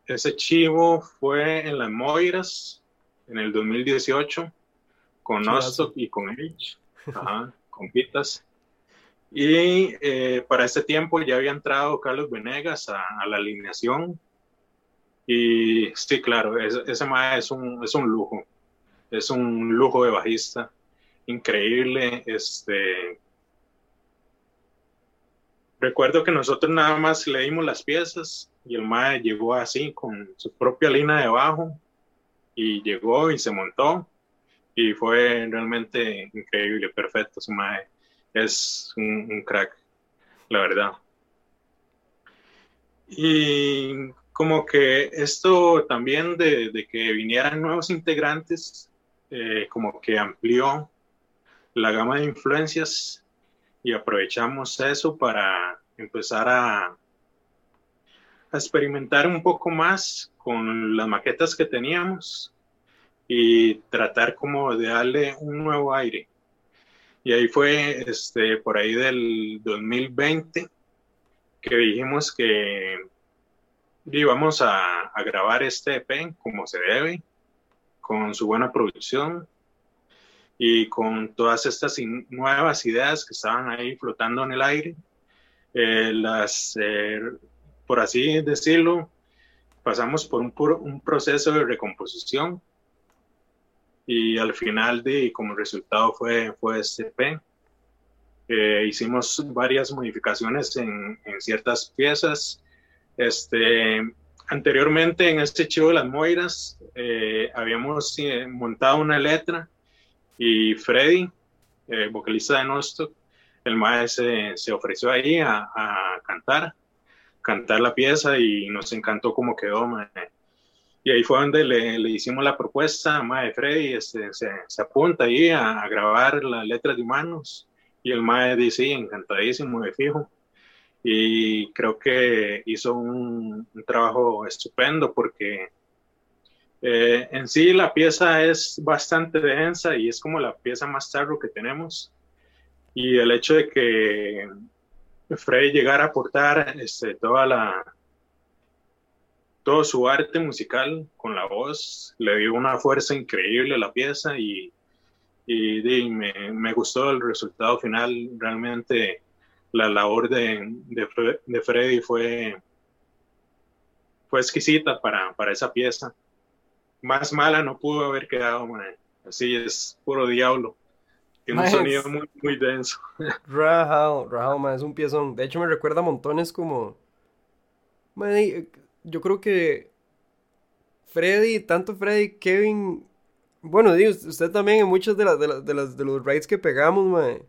ese chivo fue en las Moiras en el 2018 con Nostock y con Edge, con Pitas. Y eh, para ese tiempo ya había entrado Carlos Venegas a, la alineación. Y sí, claro, ese, ese es un, es un lujo. Es un lujo de bajista. Increíble. Este, Recuerdo que nosotros nada más leímos las piezas y el mae llegó así con su propia línea de bajo y llegó y se montó y fue realmente increíble, perfecto. Su mae es un, crack, la verdad. Y como que esto también de, que vinieran nuevos integrantes, eh, como que amplió la gama de influencias y aprovechamos eso para empezar a, experimentar un poco más con las maquetas que teníamos y tratar como de darle un nuevo aire. Y ahí fue este, por ahí del 2020 que dijimos que íbamos a, a grabar este EP como se debe, con su buena producción, y con todas estas nuevas ideas que estaban ahí flotando en el aire, eh, las, eh, por así decirlo, pasamos por un, un, proceso de recomposición y al final de, como resultado fue, fue este P. Eh, hicimos varias modificaciones en, en, ciertas piezas. Este, anteriormente en este chivo de las Moiras habíamos montado una letra y Freddy, eh, vocalista de Nostock, el maestro se, ofreció ahí a, cantar, cantar la pieza y nos encantó cómo quedó. Y ahí fue donde le, le hicimos la propuesta, mae Freddy este, se, se, apunta ahí a, grabar las letras de humanos. Y el mae dice, sí, encantadísimo, de fijo. Y creo que hizo un, un trabajo estupendo porque eh, en sí la pieza es bastante densa y es como la pieza más tarro que tenemos. Y el hecho de que Frey llegara a aportar este, toda la, todo su arte musical con la voz le dio una fuerza increíble a la pieza y, y, me, me, gustó el resultado final. Realmente la labor de, de, de Freddy fue, fue exquisita para, para esa pieza más mala no pudo haber quedado, man. Así es, puro diablo. Tiene un sonido muy, muy denso. Rahal, Rahal, man, es un piezón. De hecho, me recuerda a montones como. Man, yo creo que. Freddy, tanto Freddy, Kevin. Bueno, digo, usted también en muchos de, las de, las de, los raids que pegamos, man.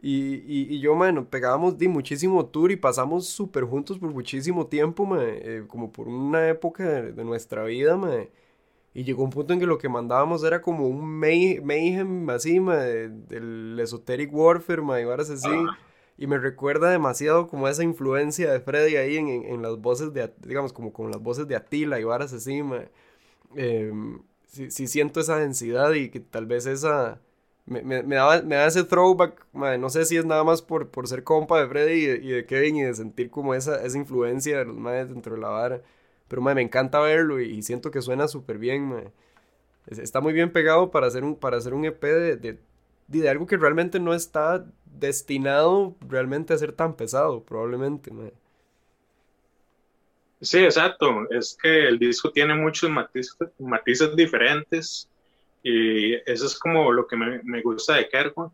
Y, y, y, yo, man, pegábamos de muchísimo tour y pasamos súper juntos por muchísimo tiempo, man. Eh, como por una época de, nuestra vida, man. Y llegó un punto en que lo que mandábamos era como un mayhem así, del esoteric warfare, ma, y varas así. Y me recuerda demasiado como esa influencia de Freddy ahí en, en, las voces de, digamos, como las voces de Attila y varas así. Em, sí, siento esa densidad y que tal vez esa... Me, me, me, da, me da ese throwback, no sé si es nada más por, por ser compa de Freddy y de, Kevin y de sentir como esa, esa influencia de los madres dentro de la vara. Pero, me encanta verlo y, siento que suena súper bien, Está muy bien pegado para hacer un, para hacer un EP de, de, de, algo que realmente no está destinado realmente a ser tan pesado, probablemente, Sí, exacto. Es que el disco tiene muchos matices, diferentes y eso es como lo que me, me gusta de Kerko,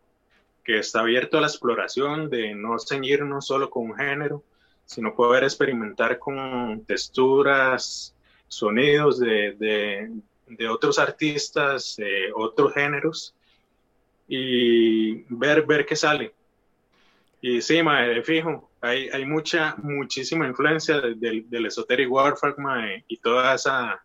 que está abierto a la exploración, de no ceñirnos solo con un género, sino poder experimentar con texturas, sonidos de, de, de otros artistas, otros géneros, y ver, ver qué sale. Y sí, mae, fijo, hay, hay mucha, muchísima influencia del, del Esoteric Warfare, y toda esa,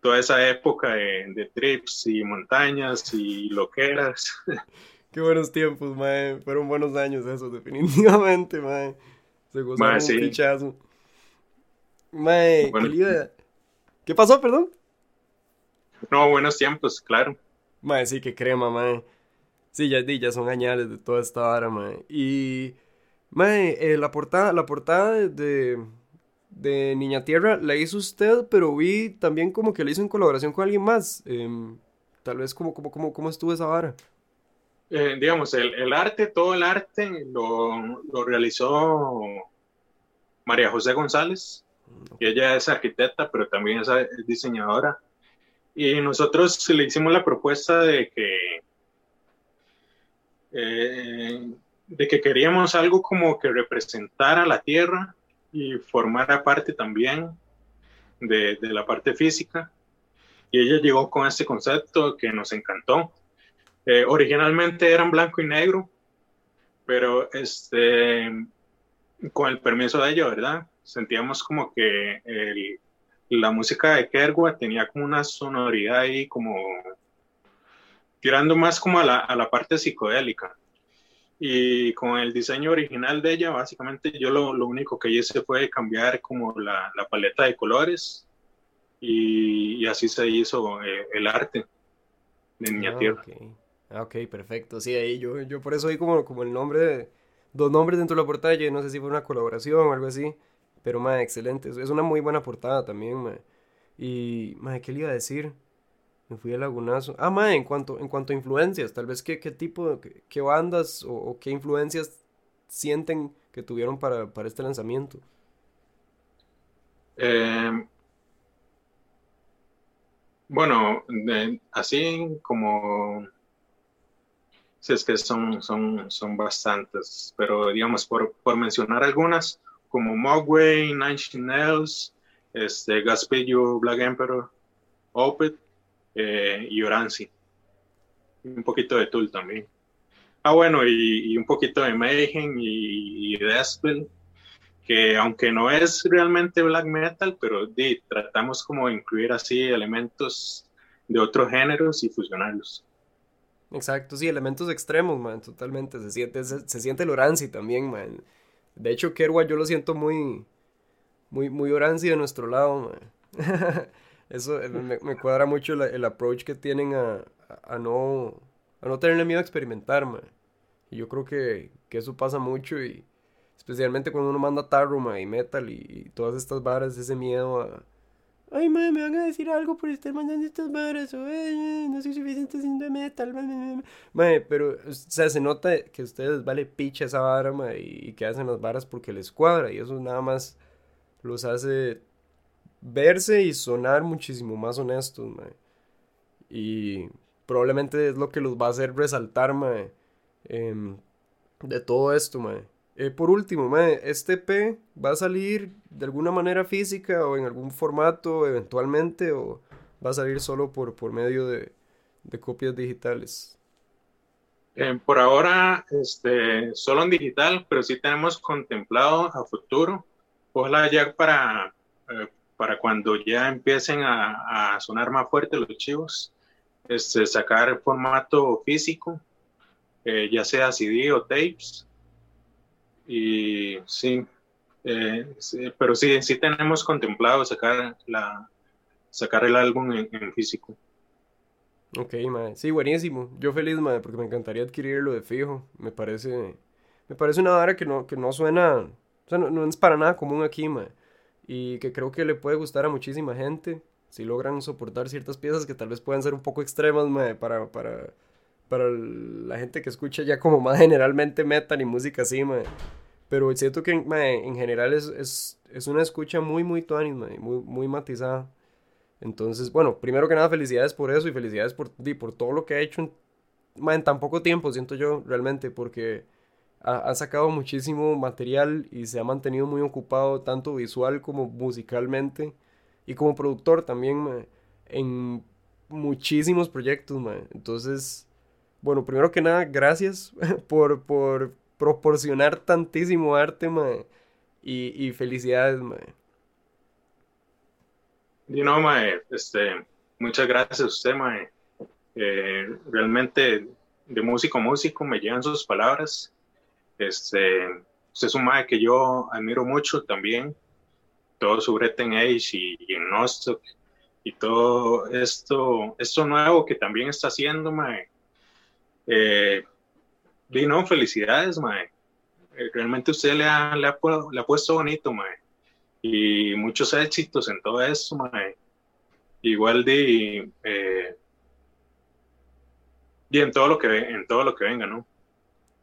toda esa época de, trips y montañas y loqueras. Qué buenos tiempos, mae. Fueron buenos años esos, definitivamente, mae. Se gozaron un pichazo. Mae, ¿qué pasó, perdón? No, buenos tiempos, claro. Mae, sí, que crema, mae. Sí, ya, ya son añales de toda esta hora, mae. Y, mae, eh, la portada, la portada de, de Niña Tierra la hizo usted, pero vi también como que la hizo en colaboración con alguien más. Em, tal vez, como como como cómo estuvo esa vara? Eh, digamos, el, el, arte, todo el arte lo, lo, realizó María José González, y ella es arquitecta, pero también es diseñadora. Y nosotros le hicimos la propuesta de que, eh, de que queríamos algo como que representara la tierra y formara parte también de, de la parte física. Y ella llegó con este concepto que nos encantó. Eh, originalmente eran blanco y negro, pero este, con el permiso de ella, ¿verdad? Sentíamos como que el, la música de Kergua tenía como una sonoridad ahí como tirando más como a la, a la parte psicodélica. Y con el diseño original de ella, básicamente yo lo, lo único que hice fue cambiar como la, la paleta de colores y, y, así se hizo eh, el arte de Niña ah, Tierra. Ah, ok, perfecto. Sí, ahí yo, yo por eso hay como, como el nombre, dos nombres dentro de la portada, yo no sé si fue una colaboración o algo así. Pero, madre, excelente. Es una muy buena portada también. Y, madre, ¿qué le iba a decir? Me fui al lagunazo. Ah, madre, en cuanto, en cuanto a influencias, tal vez qué, qué tipo, qué, qué bandas o, qué influencias sienten que tuvieron para, para este lanzamiento. Eh, bueno, así como si es que son, son, son bastantes, pero digamos, por, por mencionar algunas, como Mogwai, Nine Nails, este, Gaspillo, Black Emperor, Opet eh, y Oranzi. Un poquito de Tool también. Ah, bueno, y, un poquito de Mayhem y, y Despel, que aunque no es realmente black metal, pero tratamos como de incluir así elementos de otros géneros y fusionarlos. Exacto, sí, elementos extremos, man, totalmente. Se siente, se, se siente el Oranzi también, man. De hecho, Kerwa yo lo siento muy, muy, muy de nuestro lado, Eso eh, me, cuadra mucho el approach que tienen a, a, no, a no tenerle miedo a experimentar, Y yo creo que, que, eso pasa mucho y especialmente cuando uno manda tarro, y metal y, todas estas varas, ese miedo a... Ay, me van a decir algo por estar mandando estas varas, o no soy suficiente haciendo metal, pero, o sea, se nota que a ustedes vale picha esa vara, y, que hacen las varas porque les cuadra, y eso nada más los hace verse y sonar muchísimo más honestos, Y probablemente es lo que los va a hacer resaltar, em, de todo esto, eh, por último, este P va a salir de alguna manera física o en algún formato eventualmente o va a salir solo por, por medio de, copias digitales. Eh, por ahora, este, solo en digital, pero sí tenemos contemplado a futuro, ojalá ya para, eh, para cuando ya empiecen a, sonar más fuerte los chivos, este, sacar formato físico, ya sea CD o tapes, y sí, eh, pero sí, sí tenemos contemplado sacar, la, sacar el álbum en, físico. Ok, madre. Sí, buenísimo. Yo feliz, madre, porque me encantaría adquirirlo de fijo. Me parece, me parece una vara que no, que no suena, o sea, no, es para nada común aquí, madre. Y que creo que le puede gustar a muchísima gente. Si logran soportar ciertas piezas que tal vez puedan ser un poco extremas, para, para, para la gente que escucha ya como más generalmente metal y música así, madre. Pero siento que en general es, es, es, una escucha muy, muy tuanis, muy, muy matizada. Entonces, bueno, primero que nada, felicidades por eso y felicidades por, por todo lo que ha hecho en, en tan poco tiempo, siento yo, realmente, porque ha, sacado muchísimo material y se ha mantenido muy ocupado, tanto visual como musicalmente, y como productor también, en muchísimos proyectos, Entonces, bueno, primero que nada, gracias por, por proporcionar tantísimo arte, y, y felicidades, mae. Y no, mae, este, muchas gracias a usted, mae. Eh, realmente, de músico a músico, me llegan sus palabras. Este, usted es un mae que yo admiro mucho también. Todo su Breton Age y, y Nostock y todo esto, esto nuevo que también está haciendo, mae. Eh, y no, felicidades, mae. Eh, realmente usted le ha, le ha, puesto bonito, mae y muchos éxitos en todo eso, mae. Igual de eh, y en todo lo que en todo lo que venga, ¿no?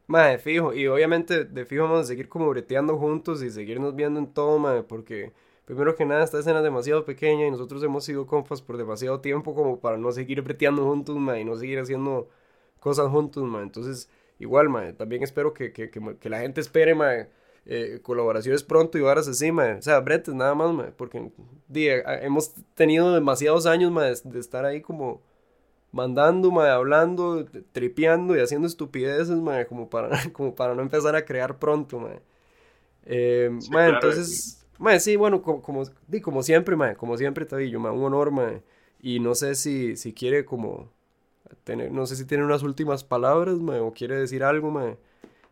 Mae, fijo, y obviamente de fijo vamos a seguir como breteando juntos y seguirnos viendo en todo, mae, porque primero que nada esta escena es demasiado pequeña y nosotros hemos sido compas por demasiado tiempo como para no seguir breteando juntos, mae, y no seguir haciendo cosas juntos, mae. Entonces, igual, mae, también espero que, que, que, que la gente espere, mae, eh, colaboraciones pronto y varas así, O sea, bretes nada más, Porque hemos tenido demasiados años, de, estar ahí como mandando, hablando, tripeando y haciendo estupideces, como para, como para no empezar a crear pronto, eh, entonces, sí, bueno, como, como, como siempre, como siempre, Tabillo, un honor, Y no sé si, si quiere como tener, no sé si tiene unas últimas palabras, o quiere decir algo,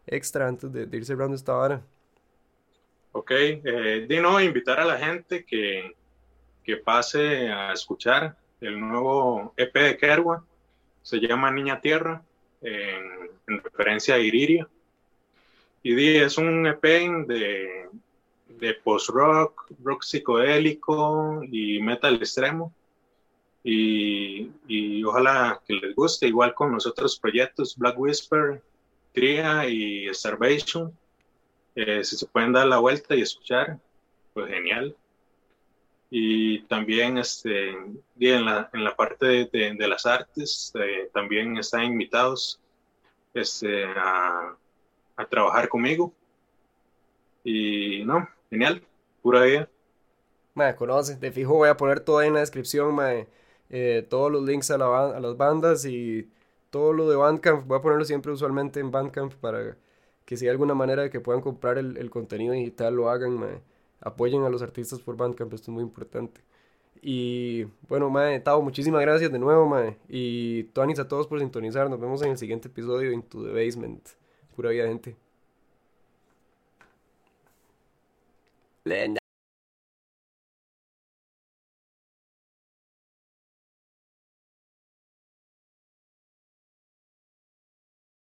extra antes de, de ir cerrando esta vara. Ok, eh, Dino, invitar a la gente que, que pase a escuchar el nuevo EP de Kerwa, se llama Niña Tierra, en, referencia a Iriria. Y es un EP de, de post-rock, rock psicodélico y metal extremo. Y, y, ojalá que les guste, igual con los otros proyectos, Black Whisper, Tria y Starvation. Eh, si se pueden dar la vuelta y escuchar, pues genial. Y también este, en, la, en la parte de, de, las artes, eh, también están invitados este, a, a, trabajar conmigo. Y no, genial, pura vida. Me conoce, de fijo voy a poner todo ahí en la descripción, eh, todos los links a, la, a las bandas y todo lo de Bandcamp, voy a ponerlo siempre usualmente en Bandcamp para que si hay alguna manera de que puedan comprar el, contenido digital, lo hagan, apoyen a los artistas por Bandcamp, esto es muy importante. Y bueno, mae, Tao, muchísimas gracias de nuevo, mae. Y Tonis a todos por sintonizar. Nos vemos en el siguiente episodio de Into the Basement. Pura vida, gente.